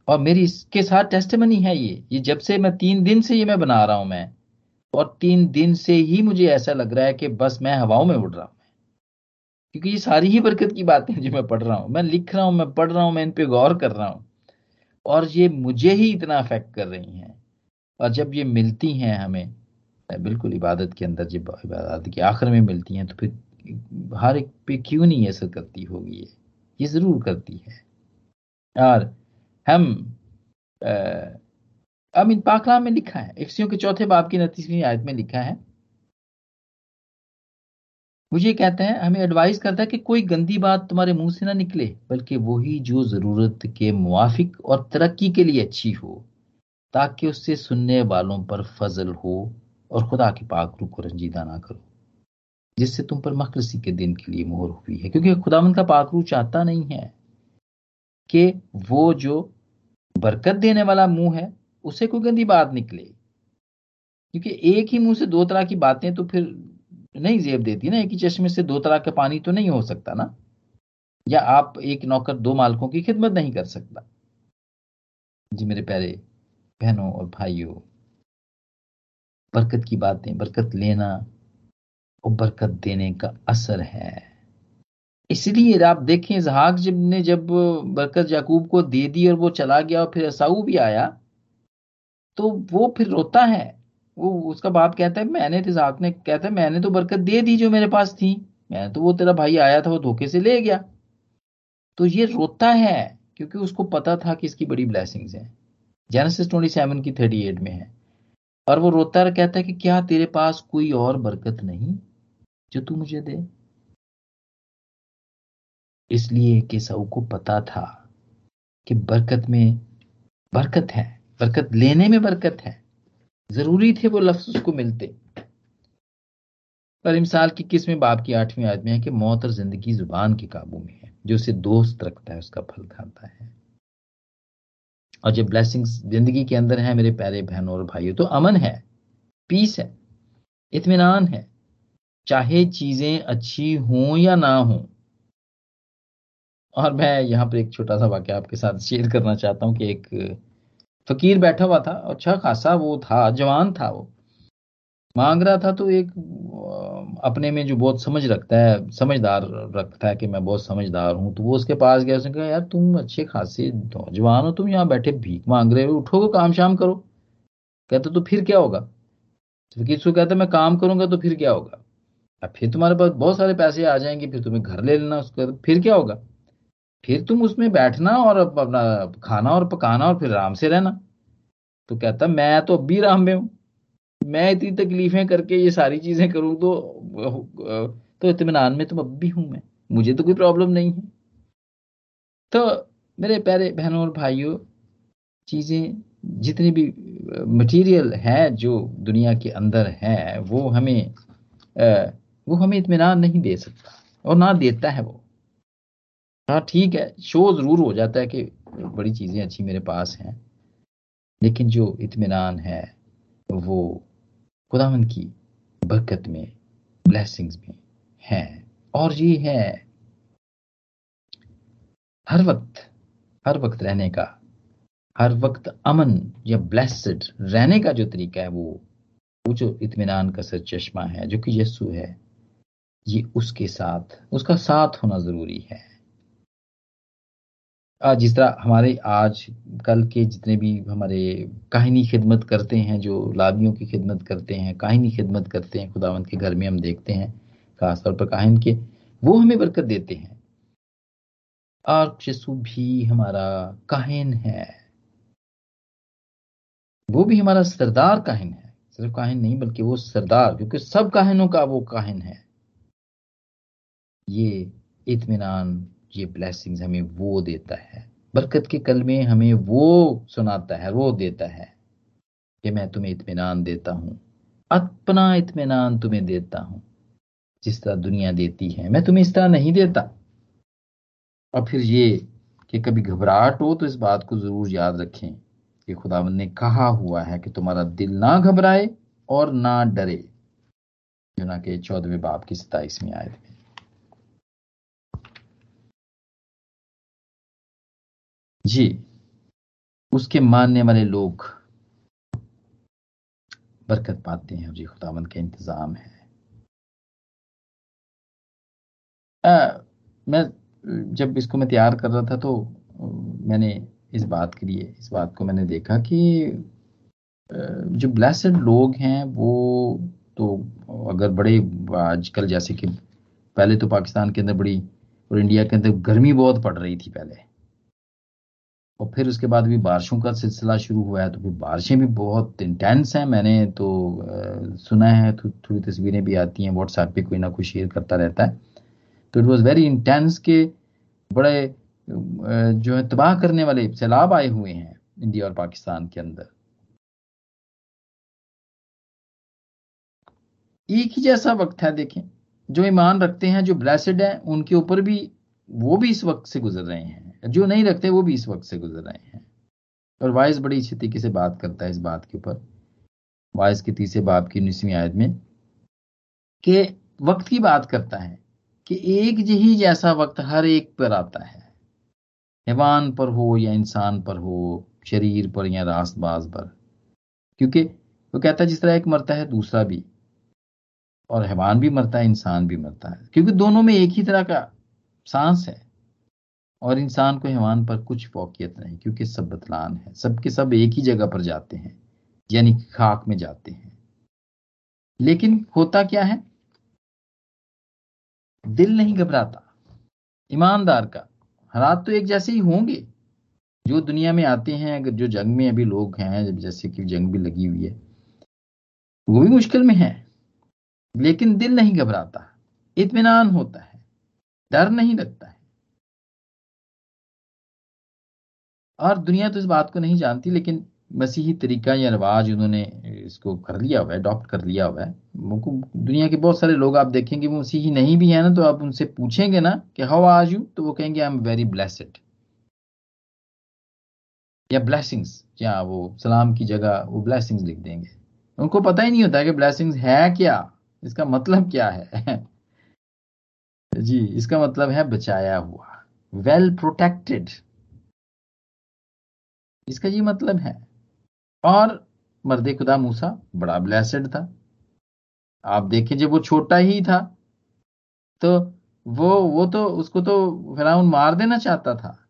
और मेरी इसके साथ टेस्टमनी है ये ये जब से मैं तीन दिन से ये मैं बना रहा हूँ मैं, और तीन दिन से ही मुझे ऐसा लग रहा है कि बस मैं हवाओं में उड़ रहा हूँ क्योंकि ये सारी ही बरकत की बातें जो मैं पढ़ रहा हूँ। मैं लिख रहा हूँ, मैं पढ़ रहा हूँ, मैं इन पे गौर कर रहा हूँ। और ये मुझे ही इतना अफेक्ट कर रही हैं। और जब ये मिलती हैं हमें बिल्कुल इबादत के अंदर जब इबादत के आखिर में मिलती हैं तो फिर हर एक पे क्यों नहीं असर करती होगी ये? ये ज़रूर करती है। और हम अब इन पाकलाम में लिखा है। इफ्सियों के चौथे बाप की नतीसवीं आयत में लिखा है। मुझे कहते हैं, हमें एडवाइस करता है कि कोई गंदी बात तुम्हारे मुँह से ना निकले, बल्कि वही जो ज़रूरत के मुआफिक और तरक्की के लिए अच्छी हो, ताकि उससे सुनने वालों पर फजल हो और खुदा के पाक रू को रंजीदा ना करो, जिससे तुम पर मखलसी के दिन के लिए मोहर हुई है। क्योंकि खुदावन का पाकरू चाहता नहीं है कि वो जो बरकत देने वाला मुँह है, उसे कोई गंदी बात निकले। क्योंकि एक ही मुँह से दो तरह की बातें तो फिर नहीं जेब देती ना, एक ही चश्मे से दो तरह का पानी तो नहीं हो सकता ना। या आप एक नौकर दो मालकों की खिदमत नहीं कर सकता। जी मेरे प्यारे बहनों और भाइयों बरकत की बातें, बरकत लेना और बरकत देने का असर है। इसलिए आप देखें जहाक जब ने जब बरकत याकूब को दे दी और वो चला गया और फिर असाऊ भी आया तो वो फिर रोता है। वो, उसका बाप कहता है, मैंने तिजाक ने कहता है, मैंने तो बरकत दे दी जो मेरे पास थी। मैंने तो वो तेरा भाई आया था, वो धोखे से ले गया। तो ये रोता है, क्योंकि उसको पता था कि इसकी बड़ी ब्लैसिंग्स हैं। जेनेसिस ट्वेंटी सेवन की थर्टी एट में है। और वो रोता है कहता है कि क्या तेरे पास कोई और बरकत नहीं जो तू मुझे दे? इसलिए कि को पता था कि बरकत में बरकत है, बरकत लेने में बरकत है। ज़रूरी थे वो लफ्ज उसको मिलते। पर इमसाल की किसमें बाप की आठवीं आदमी है कि मौत और ज़िंदगी ज़ुबान के काबू में है। जो उसे दोस्त रखता है, उसका फल खाता है। और जब ब्लेसिंग्स ज़िंदगी के अंदर है मेरे प्यारे बहनों और भाइयों तो अमन है पीस है, इत्मीनान है। चाहे चीज़ें अच्छी हों या ना हों। और मैं यहाँ पर एक छोटा सा वाक्य आपके साथ शेयर करना चाहता हूँ कि एक फकीर बैठा हुआ था अच्छा खासा वो था, जवान था वो। मांग रहा था तो एक अपने में जो बहुत समझ रखता है, समझदार रखता है कि मैं बहुत समझदार हूँ तो वो उसके पास गया, उसने कहा, यार, तुम अच्छे खासे नौजवान हो, तुम यहाँ बैठे भीख मांग रहे हो, उठो काम शाम करो। कहते तो फिर क्या होगा? फकीर को कहता, मैं काम करूँगा तो फिर क्या होगा? अब फिर तुम्हारे पास बहुत सारे पैसे आ जाएँगे, फिर तुम्हें घर ले लेना, उसके फिर क्या होगा? फिर तुम उसमें बैठना और अपना खाना और पकाना और फिर आराम से रहना। तो कहता, मैं तो अब भी आराम में हूँ। मैं इतनी तकलीफें करके ये सारी चीज़ें करूँ तो तो इतमान में तो अब भी हूँ मैं। मुझे तो कोई प्रॉब्लम नहीं है। तो मेरे प्यारे बहनों और भाइयों, चीज़ें जितनी भी मटेरियल है जो दुनिया के अंदर है, वो हमें वो हमें इतमान नहीं दे सकता और ना देता है वो। हाँ ठीक है, शो ज़रूर हो जाता है कि बड़ी चीज़ें अच्छी मेरे पास हैं, लेकिन जो इतमान है, वो खुदावन की बरकत में ब्लेसिंग्स में है। और ये है, हर वक्त हर वक्त रहने का, हर वक्त अमन या ब्लेसड रहने का जो तरीका है वो वो जो इतमान का सर चश्मा है, जो कि यस्सु है, ये उसके साथ, उसका साथ होना ज़रूरी है। जिस तरह हमारे आज, कल के जितने भी हमारे काहिनी खिदमत करते हैं, जो लाभियों की खिदमत करते हैं, काहिनी खिदमत करते हैं, खुदावंत के घर में हम देखते हैं, खासतौर पर काहिन के, वो हमें बरकत देते हैं। और यीशु भी हमारा काहिन है। वो भी हमारा सरदार काहिन है। सिर्फ़ काहिन नहीं, बल्कि वो सरदार, क्योंकि सब काहिनों का वो काहिन है। ये इत्मीनान ये ब्लेसिंग्स हमें वो देता है। बरकत के कल में हमें वो सुनाता है, वो देता है कि मैं तुम्हें इतमान देता हूँ। अपना इतमान तुम्हें देता हूँ। जिस तरह दुनिया देती है, मैं तुम्हें इस तरह नहीं देता। और फिर ये कि कभी घबराहट हो तो इस बात को ज़रूर याद रखें कि खुदावन ने कहा हुआ है कि तुम्हारा दिल ना घबराए और ना डरे। जो ना के चौदहवें बाप की सताइसवीं आयत में। जी उसके मानने वाले लोग बरकत पाते हैं। जी खुदावंद का इंतज़ाम है। आ, मैं जब इसको मैं तैयार कर रहा था तो मैंने इस बात के लिए इस बात को मैंने देखा कि जो ब्लेसड लोग हैं वो तो अगर बड़े आजकल जैसे कि पहले तो पाकिस्तान के अंदर बड़ी और इंडिया के अंदर गर्मी बहुत पड़ रही थी पहले। और फिर उसके बाद भी बारिशों का सिलसिला शुरू हुआ है तो फिर बारिशें भी बहुत इंटेंस हैं मैंने तो सुना है थो, थोड़ी तस्वीरें भी आती हैं व्हाट्सएप पे कोई ना कोई शेयर करता रहता है। तो इट वॉज़ वेरी इंटेंस के बड़े जो है तबाह करने वाले सैलाब आए हुए हैं इंडिया और पाकिस्तान के अंदर। एक ही जैसा वक्त है देखें जो ईमान रखते हैं जो ब्लेसड हैं उनके ऊपर भी वो भी इस वक्त से गुजर रहे हैं। जो नहीं रखते, वो भी इस वक्त से गुजर रहे हैं। और वाइस बड़ी अच्छी तरीके से बात करता है इस बात के ऊपर। वाइस के तीसरे बाप की उन्नीसवीं आयत में कि वक्त की बात करता है कि एक ही जैसा वक्त हर एक पर आता है। हैवान पर हो या इंसान पर हो, शरीर पर या रास्तबाज पर। क्योंकि वो कहता है, जिस तरह एक मरता है, दूसरा भी। और हैवान भी मरता है, इंसान भी मरता है। क्योंकि दोनों में एक ही तरह का सांस है। और इंसान को हैवान पर कुछ फोकियत नहीं, क्योंकि सब बतलान है। सबके सब एक ही जगह पर जाते हैं, यानी खाक में जाते हैं। लेकिन होता क्या है? दिल नहीं घबराता। ईमानदार का। हालात तो एक जैसे ही होंगे। जो दुनिया में आते हैं, अगर जो जंग में अभी लोग हैं, जैसे कि जंग भी लगी हुई है, वो भी मुश्किल में है। लेकिन दिल नहीं घबराता। इतमान होता है। डर नहीं लगता है। और दुनिया तो इस बात को नहीं जानती, लेकिन मसीही तरीका या रिवाज उन्होंने इसको कर लिया हुआ है अडॉप्ट कर लिया हुआ है। दुनिया के बहुत सारे लोग आप देखेंगे, वो मसीही नहीं भी है ना तो आप उनसे पूछेंगे ना कि हाउ आज यू तो वो कहेंगे आई एम वेरी ब्लेसड या ब्लेसिंग्स या वो सलाम की जगह वो ब्लैसिंग्स लिख देंगे। उनको पता ही नहीं होता कि ब्लेसिंग्स है क्या, इसका मतलब क्या है। जी, इसका मतलब है बचाया हुआ वेल प्रोटेक्टेड इसका ये मतलब है। और मर्द खुदा मूसा, बड़ा ब्लेसड था। आप देखें जब वो छोटा ही था तो वो वो तो उसको तो फिराउन मार देना चाहता था।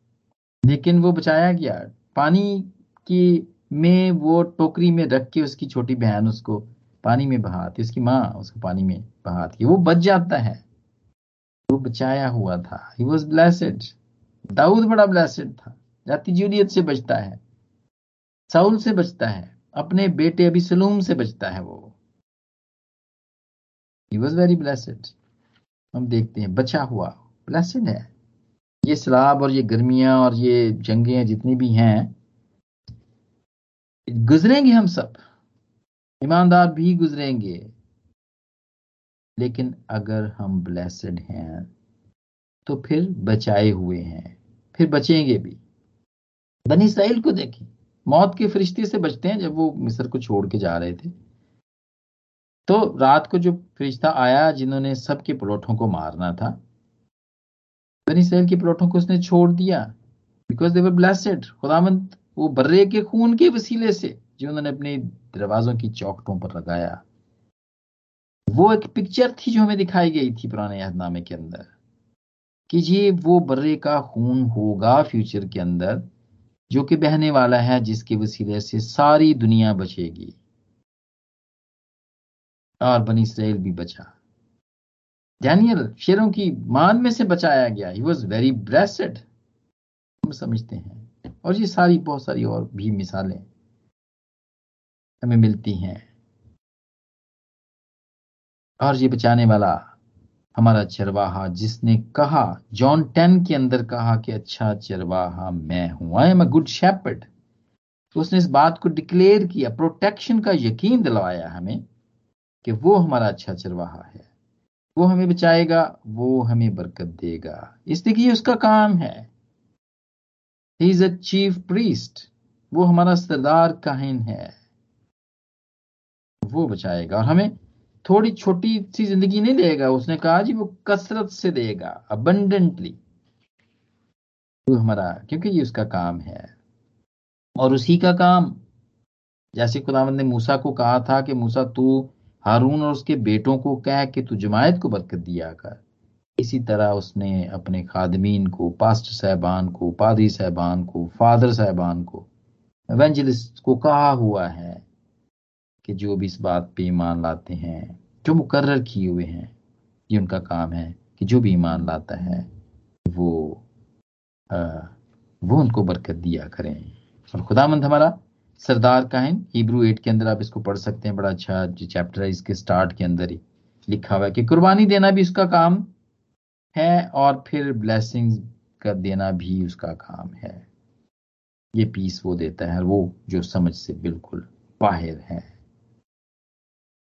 लेकिन वो बचाया गया। पानी की में वो टोकरी में रख के उसकी छोटी बहन उसको पानी में बहाती, उसकी माँ उसको पानी में बहाती। वो बच जाता है। वो बचाया हुआ था। ही वॉज़ ब्लेसड दाऊद बड़ा ब्लेसड था। जाति जूलियत से बचता है। साउल से बचता है, अपने बेटे अभी सलूम से बचता है वो। ही वॉज़ वेरी ब्लेसड हम देखते हैं, बचा हुआ ब्लेसड है। ये सलाब और ये गर्मियाँ और ये जंगे जितनी भी हैं, गुजरेंगे हम सब। ईमानदार भी गुजरेंगे। लेकिन अगर हम ब्लेसड हैं तो फिर बचाए हुए हैं। फिर बचेंगे भी। बनी साइल को देखें। मौत के फरिश्ते से बचते हैं जब वो मिस्र को छोड़ के जा रहे थे। तो रात को जो फरिश्ता आया जिन्होंने सबके प्लॉटों को मारना था, बनी इसराइल के प्लॉटों को उसने छोड़ दिया। बिकॉज़ दे वर खुदामंद वो बर्रे के खून के वसीले से जो उन्होंने अपने दरवाजों की चौकटों पर लगाया। वो एक पिक्चर थी जो हमें दिखाई गई थी पुराने यादनामे के अंदर, कि ये वो बर्रे का खून होगा फ्यूचर के अंदर जो कि बहने वाला है, जिसके वसीले से सारी दुनिया बचेगी। और बनी इसराइल भी बचा। डैनियल शेरों की मान में से बचाया गया। ही वॉज़ वेरी ब्रेसड हम समझते हैं। और ये सारी, बहुत सारी और भी मिसालें हमें मिलती हैं। और ये बचाने वाला हमारा चरवाहा जिसने कहा, जॉन टेन के अंदर कहा कि अच्छा चरवाहा मैं हूँ I am a good shepherd उसने इस बात को डिक्लेयर किया प्रोटेक्शन का यकीन दिलवाया हमें कि वो हमारा अच्छा चरवाहा है। वो हमें बचाएगा, वो हमें बरकत देगा। इसलिए कि उसका काम है। He is a chief priest वो हमारा सरदार काहिन है। वो बचाएगा और हमें थोड़ी छोटी सी ज़िंदगी नहीं देगा। उसने कहा, जी, वो कसरत से देगा अबंडेंटली हमारा, क्योंकि ये उसका काम है। और उसी का काम, जैसे खुदावंद ने मूसा को कहा था कि, मूसा, तू हारून और उसके बेटों को कह कि तू जमायत को बरकत दिया कर। इसी तरह उसने अपने खादमीन को पास्ट साहबान को, पादरी साहबान को, फादर साहबान को एवेंजलिस्ट को कहा हुआ है कि जो भी इस बात पे ईमान लाते हैं जो मुकर्र किए हुए हैं ये उनका काम है कि जो भी ईमान लाता है वो आ, वो उनको बरकत दिया करें। और खुदामंद हमारा सरदार काहिन हिब्रू एट के अंदर आप इसको पढ़ सकते हैं बड़ा अच्छा जो चैप्टर है इसके स्टार्ट के अंदर ही लिखा हुआ है कि कुर्बानी देना भी उसका काम है और फिर ब्लेसिंग का देना भी उसका काम है। ये पीस वो देता है वो जो समझ से बिल्कुल बाहर है।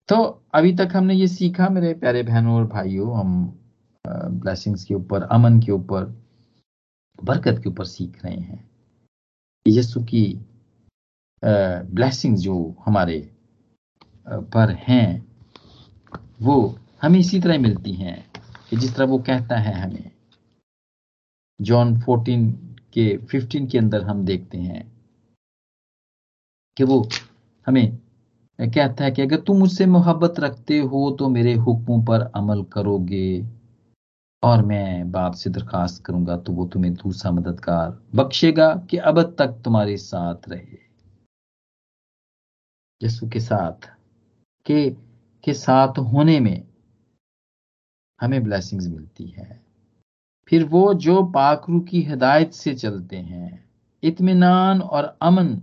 तो अभी तक हमने ये सीखा, मेरे प्यारे बहनों और भाइयों, हम ब्लेसिंग्स के ऊपर, अमन के ऊपर, बरकत के ऊपर सीख रहे हैं। यीशु की ब्लेसिंग्स जो हमारे पर हैं, वो हमें इसी तरह मिलती हैं कि जिस तरह वो कहता है हमें। जॉन 14 के 15 के अंदर हम देखते हैं कि वो हमें कहता है कि अगर तुम मुझसे मोहब्बत रखते हो तो मेरे हुक्मों पर अमल करोगे। और मैं बाप से दरखास्त करूँगा तो वो तुम्हें दूसरा मददगार बख्शेगा कि अब तक तुम्हारे साथ रहे। यसु के साथ, के के साथ होने में हमें ब्लेसिंग्स मिलती है। फिर वो जो पाखरू की हिदायत से चलते हैं, इत्मीनान और अमन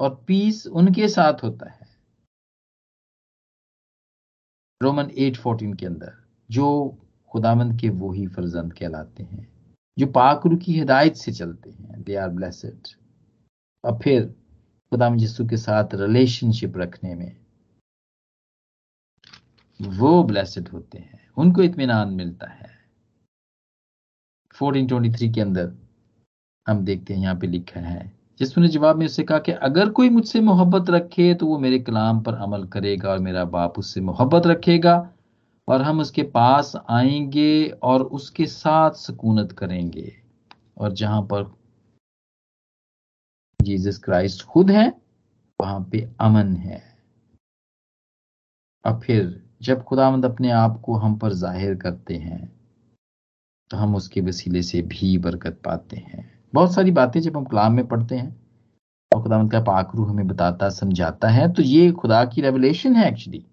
और पीस उनके साथ होता है। रोमन एट फोर्टीन के अंदर, जो खुदामंद के वो ही फर्जंद कहलाते हैं, जो पाकरू की हिदायत से चलते हैं दे आर ब्लेसड और फिर खुदाम यीशु के साथ रिलेशनशिप रखने में वो ब्लेसड होते हैं, उनको इतमान मिलता है। 1423 के अंदर हम देखते हैं, यहाँ पे लिखा है जिसने जवाब में उससे कहा कि अगर कोई मुझसे मोहब्बत रखे तो वो मेरे कलाम पर अमल करेगा और मेरा बाप उससे मोहब्बत रखेगा और हम उसके पास आएँगे और उसके साथ सुकूनत करेंगे। और जहाँ पर जीसस क्राइस्ट खुद है, वहाँ पे अमन है। और फिर जब खुदामंद अपने आप को हम पर ज़ाहिर करते हैं तो हम उसके वसीले से भी बरकत पाते हैं। बहुत सारी बातें जब हम कलाम में पढ़ते हैं, और खुदावंत का पाकरू हमें बताता, समझाता है तो ये खुदा की रेवलेशन है एक्चुअली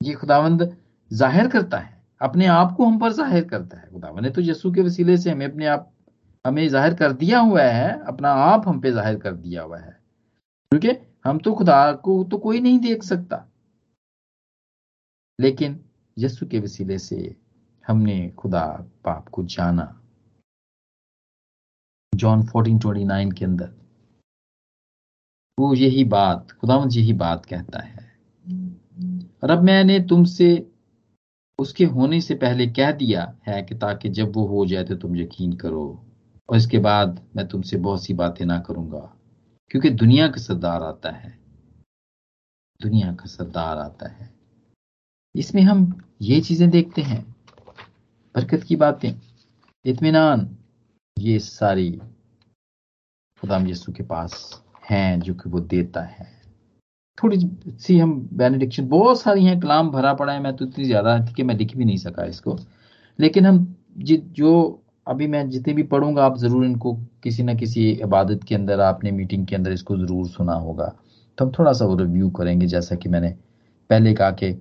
ये खुदावंद ज़ाहिर करता है, अपने आप को हम पर ज़ाहिर करता है। खुदावंद ने तो यसु के वसीले से हमें अपने आप, हमें ज़ाहिर कर दिया हुआ है, अपना आप हम पे ज़ाहिर कर दिया हुआ है। क्योंकि हम तो खुदा को तो कोई नहीं देख सकता। लेकिन यसु के वसीले से हमने खुदा पाप को जाना। जॉन 14:29 के अंदर। वो यही बात खुदावंद यही बात कहता है। और अब मैंने तुमसे उसके होने से पहले कह दिया है कि ताकि जब वो हो जाए तो तुम यकीन करो, और इसके बाद मैं तुमसे बहुत सी बातें ना करूँगा, क्योंकि दुनिया का सरदार आता है। दुनिया का सरदार आता है। इसमें हम ये चीज़ें देखते हैं, बरकत की बातें, इत्मीनान ये सारी खुदाम यीशु के पास हैं जो कि वो देता है। थोड़ी सी हम बेनेडिक्शन बहुत सारी हैं कलाम भरा पड़ा है मैं तो इतनी ज़्यादा कि मैं लिख भी नहीं सका इसको। लेकिन हम जि, अभी मैं जितने भी पढ़ूँगा आप ज़रूर इनको किसी ना किसी इबादत के अंदर आपने मीटिंग के अंदर इसको ज़रूर सुना होगा। तो हम थोड़ा सा वो रिव्यू करेंगे जैसा कि मैंने पहले कहा कि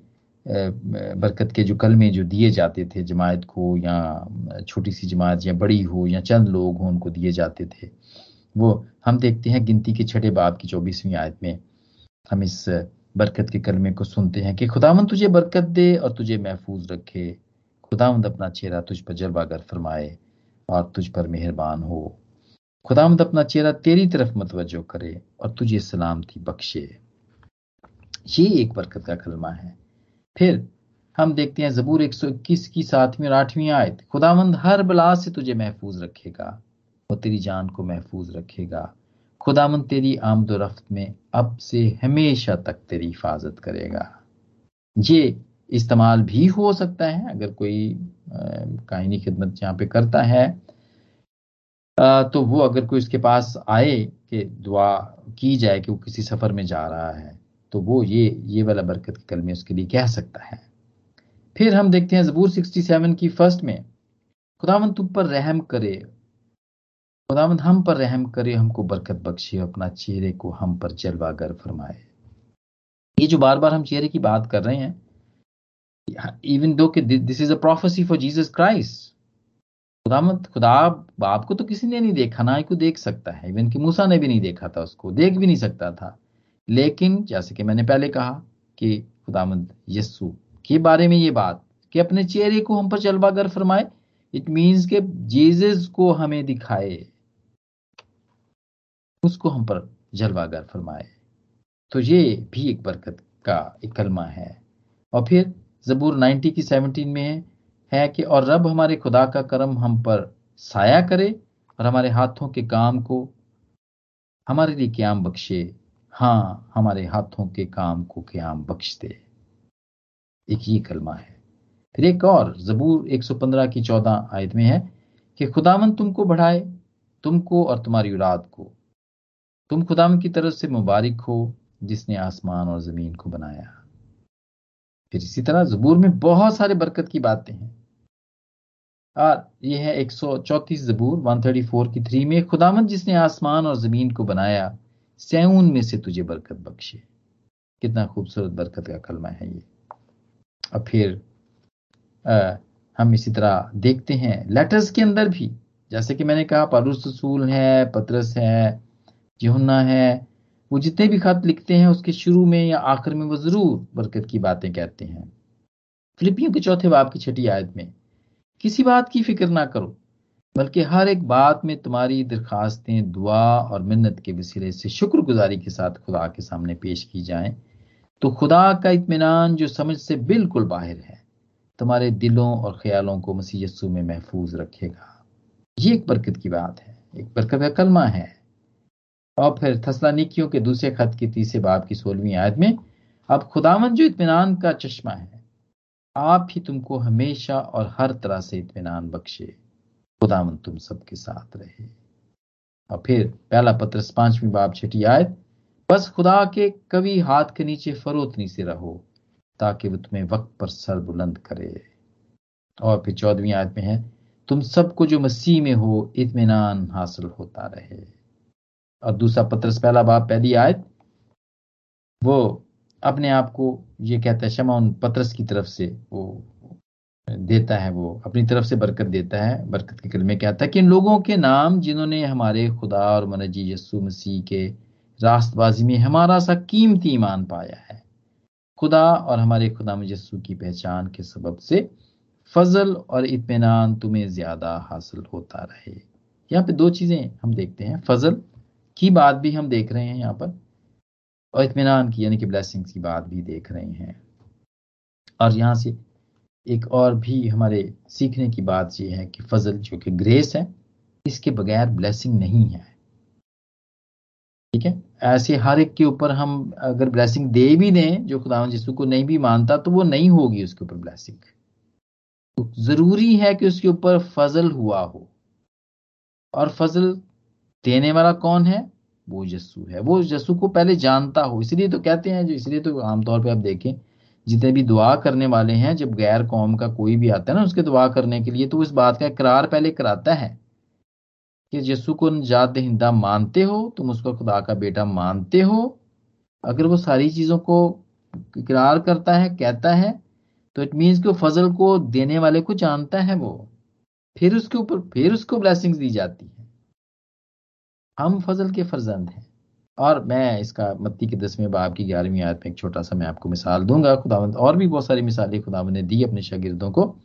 बरकत के जो कलमे जो दिए जाते थे, जमायत को, या छोटी सी जमात या बड़ी हो, या चंद लोग हो, उनको दिए जाते थे। वो, हम देखते हैं गिनती के छठे बाब की चौबीसवीं आयत में, हम इस बरकत के कलमे को सुनते हैं कि, खुदावंद तुझे बरकत दे और तुझे महफूज रखे। खुदावंद अपना चेहरा तुझ पर जलवागर फरमाए और तुझ पर मेहरबान हो। खुदावंद अपना चेहरा तेरी तरफ़ मतवजो करे और तुझे सलामती बख्शे। ये एक बरकत का कलमा है। फिर हम देखते हैं जबूर एक सौ इक्कीस की सातवीं और आठवीं आयत। खुदावंद हर बला से तुझे महफूज रखेगा वो तेरी जान को महफूज रखेगा। खुदावंद तेरी आमद रफ्त में अब से हमेशा तक तेरी हिफाजत करेगा। ये इस्तेमाल भी हो सकता है अगर कोई काहिनी खिदमत यहाँ पे करता है आ, तो वो अगर कोई उसके पास आए कि दुआ की जाए कि वो किसी सफ़र में जा रहा है तो वो ये ये वाला बरकत के कलमे उसके लिए कह सकता है। फिर हम देखते हैं जबूर 67 की फ़र्स्ट में खुदावंद तुम पर रहम करे खुदावंद हम पर रहम करे, हमको बरकत बख्शे अपना चेहरे को हम पर जलवागर फरमाए। ये जो बार बार हम चेहरे की बात कर रहे हैं even though this is a prophecy for Jesus Christ खुदामत खुदा बाप को तो किसी ने नहीं देखा, ना ही को देख सकता है। इवन कि मूसा ने भी नहीं देखा था उसको, देख भी नहीं सकता था। लेकिन जैसे कि मैंने पहले कहा कि खुदामंद यस्सु के बारे में ये बात कि अपने चेहरे को हम पर जलवागर फरमाए इट मीन्स के जीसस को हमें दिखाए उसको हम पर जलवागर फरमाए। तो ये भी एक बरकत का एक कलमा है। और फिर जबूर 90 की 17 में है, है कि और रब हमारे खुदा का कर्म हम पर साया करे और हमारे हाथों के काम को हमारे लिए क्याम बख्शे हाँ हमारे हाथों के काम को क्याम बख्श दे एक ये कलमा है। फिर एक और, जबूर 115 की 14 आयत में है कि खुदावन तुमको बढ़ाए, तुमको और तुम्हारी औलाद को। तुम खुदावन की तरफ़ से मुबारक हो, जिसने आसमान और ज़मीन को बनाया। फिर इसी तरह जबूर में बहुत सारे बरकत की बातें हैं। और यह है एक सौ चौतीस जबूर वन थर्टी फोर की थ्री में खुदावंत जिसने आसमान और ज़मीन को बनाया सैन में से तुझे बरकत बख्शे। कितना खूबसूरत बरकत का कलमा है ये। और फिर आ, हम इसी तरह देखते हैं लेटर्स के अंदर भी। जैसे कि मैंने कहा पारूस रसूल है पतरस है यहुन्ना है। वो जितने भी खत लिखते हैं उसके शुरू में या आखिर में वो ज़रूर बरकत की बातें कहते हैं। फिलिपियों के चौथे बाप की छठी आयत में किसी बात की फ़िक्र ना करो। बल्कि हर एक बात में तुम्हारी दरखास्तें, दुआ और मिन्नत के वसीले से शुक्रगुजारी के साथ खुदा के सामने पेश की जाएँ तो खुदा का इतमान जो समझ से बिल्कुल बाहर है, तुम्हारे दिलों और ख्यालों को मसीह यस्सु में महफूज रखेगा। ये एक बरकत की बात है, एक बरकत का कलमा है। और फिर थसलानिकियों के दूसरे खत की तीसरे बाब की सोलहवीं आयत में, अब खुदावन जो इतमान का चश्मा है, आप ही तुमको हमेशा और हर तरह से इत्मीनान बख्शे। खुदावन तुम सबके साथ रहे। और फिर पहला पत्र पांचवी बाब छठी आयत, बस खुदा के कभी हाथ के नीचे फरोतनी से रहो, ताकि वो तुम्हें वक्त पर सर बुलंद करे। और फिर चौदहवीं आयत में है, तुम सबको जो मसीह में हो इतमान हासिल होता रहे। और दूसरा पत्रस पहला बाप पहली आयत, वो अपने आप को ये कहता है क्षमा उन पत्रस की तरफ़ से, वो देता है वो, अपनी तरफ़ से बरकत देता है, बरकत के कलमे कहता है कि इन लोगों के नाम जिन्होंने हमारे खुदा और मनजी यसु मसीह के रास्तबाजी में हमारा सा कीमती ईमान पाया है। खुदा और हमारे खुदा मजस्सू की पहचान के सबब से फजल और इतमान तुम्हें ज़्यादा हासिल होता रहे। यहाँ पे दो चीज़ें हम देखते हैं। फजल की बात भी हम देख रहे हैं यहाँ पर और इतमान की, यानी कि ब्लेसिंग्स की बात भी देख रहे हैं। और यहाँ से एक और भी हमारे सीखने की बात यह है कि फजल जो कि ग्रेस है, इसके बगैर ब्लेसिंग नहीं है। ठीक है? ऐसे हर एक के ऊपर हम अगर ब्लेसिंग दे भी दें, जो खुदा जिसु को नहीं भी मानता तो वो नहीं होगी उसके ऊपर ब्लेसिंग। तो ज़रूरी है कि उसके ऊपर फजल हुआ हो। और फजल देने वाला कौन है? वो यस्सु है। वो यस्सु को पहले जानता हो, इसलिए तो कहते हैं जो, इसलिए तो आमतौर पे आप देखें जितने भी दुआ करने वाले हैं, जब गैर कौम का कोई भी आता है ना, उसके दुआ करने के लिए तो इस बात का इकरार पहले कराता है कि यस्सु को नजात दहिंदा मानते हो, तुम उसको खुदा का बेटा मानते हो। अगर वो सारी चीज़ों को इकरार करता है, कहता है तो इट मीन्स कि फजल को देने वाले को जानता है वो। फिर उसके ऊपर, फिर उसको ब्लेसिंग्स दी जाती है। हम फजल के फर्जंद हैं। और मैं इसका मत्ती के दसवें बाब की ग्यारहवीं आयत में एक छोटा सा मैं आपको मिसाल दूँगा। खुदावंद और भी बहुत सारी मिसालें खुदावंद ने दी अपने शागिर्दों को।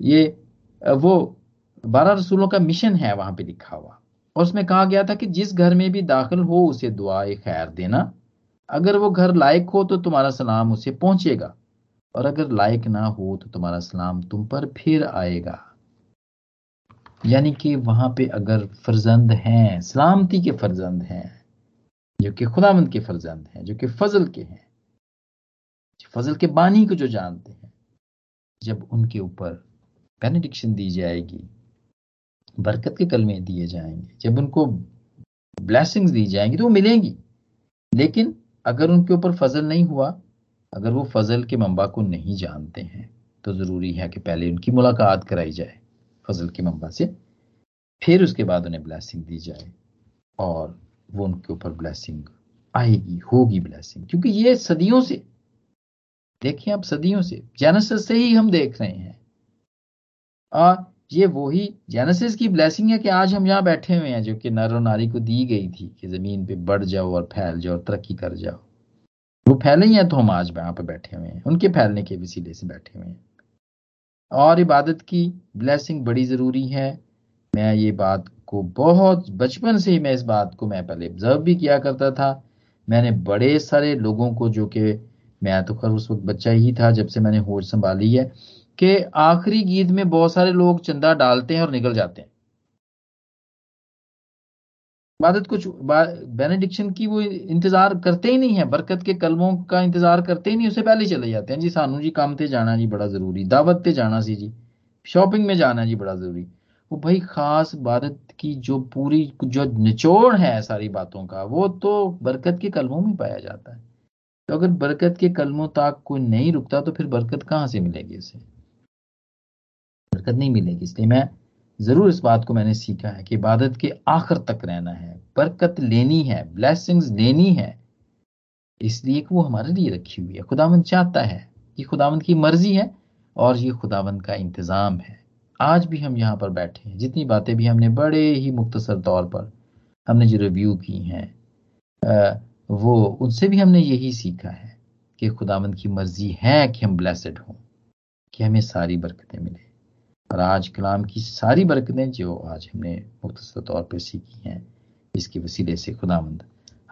ये, वो बारह रसूलों का मिशन है वहाँ पे लिखा हुआ। और उसमें कहा गया था कि जिस घर में भी दाखिल हो, उसे दुआ खैर देना। अगर वो घर लायक हो तो तुम्हारा सलाम उसे पहुंचेगा। और अगर लायक ना हो तो तुम्हारा सलाम तुम पर फिर आएगा। यानी कि वहाँ पे अगर फर्जंद हैं, सलामती के फर्जंद हैं जो कि खुदामंद के फर्जंद हैं, जो कि फजल के हैं फजल के बानी को जो जानते हैं, जब उनके ऊपर बेनिडिक्शन दी जाएगी, बरकत के कलमे दिए जाएँगे, जब उनको ब्लेसिंग्स दी जाएँगी तो वो मिलेंगी। लेकिन अगर उनके ऊपर फजल नहीं हुआ, अगर वो फजल के मंबा को नहीं जानते हैं तो ज़रूरी है कि पहले उनकी मुलाकात कराई जाए, फजल के मंबा से, फिर उसके बाद उन्हें ब्लैसिंग दी जाए और वो उनके ऊपर ब्लैसिंग आएगी, होगी ब्लैसिंग क्योंकि ये सदियों से देखिए आप सदियों से जेनेसिस से ही हम देख रहे हैं। और ये वही जेनेसिस की ब्लेसिंग है कि आज हम यहाँ बैठे हुए हैं, जो कि नर और नारी को दी गई थी, कि ज़मीन पे बढ़ जाओ और फैल जाओ और तरक्की कर जाओ। वो फैले ही हैं तो हम आज यहाँ पे बैठे हुए हैं, उनके फैलने के वसीले से बैठे हुए हैं। और इबादत की ब्लैसिंग बड़ी ज़रूरी है। मैं ये बात को बहुत बचपन से ही मैं इस बात को मैं पहले ऑब्ज़र्व भी किया करता था। मैंने बड़े सारे लोगों को जो कि मैं तो खैर उस वक्त बच्चा ही था जब से मैंने होश संभाली है कि आखिरी गीत में बहुत सारे लोग चंदा डालते हैं और निकल जाते हैं। इबादत कुछ बेनेडिक्शन की वो इंतज़ार करते ही नहीं है, बरकत के कलमों का इंतज़ार करते ही नहीं उससे पहले चले जाते हैं। जी, सानू जी, काम ते जाना जी बड़ा ज़रूरी, दावत ते जाना सी जी शॉपिंग में जाना जी बड़ा ज़रूरी। वो भाई खास इबादत की जो पूरी, जो निचोड़ है सारी बातों का, वो तो बरकत के कलमों में पाया जाता है। तो अगर बरकत के कलमों तक कोई नहीं रुकता तो फिर बरकत कहाँ से मिलेगी इसे? बरकत नहीं मिलेगी, इसलिए मैं ज़रूर इस बात को मैंने सीखा है कि इबादत के आखिर तक रहना है। बरकत लेनी है ब्लेसिंग्स लेनी है, इसलिए कि वो हमारे लिए रखी हुई है। खुदावंद चाहता है ये खुदावंद की मर्ज़ी है और ये खुदावंद का इंतज़ाम है। आज भी हम यहाँ पर बैठे हैं। जितनी बातें भी हमने बड़े ही मुख्तसर तौर पर हमने जो रिव्यू की हैं वो, उनसे भी हमने यही सीखा है कि खुदावंद की मर्ज़ी है कि हम ब्लेसड हों, कि हमें सारी बरकतें मिले। और आज कलाम की सारी बरकतें जो आज हमने मुख्तर तौर पर सीखी हैं, इसके वसीले से खुदावंद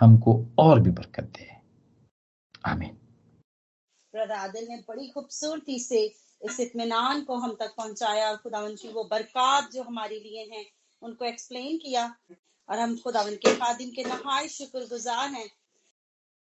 हमको और भी बरकत दे। आमीन। ब्रदर आदिल ने बड़ी खूबसूरती से इस इतमान को हम तक पहुँचाया और खुदावन की वो बरकत जो हमारे लिए हैं, उनको एक्सप्लेन किया और हम खुदावन के खादिम के नहाय शुक्रगुजार हैं।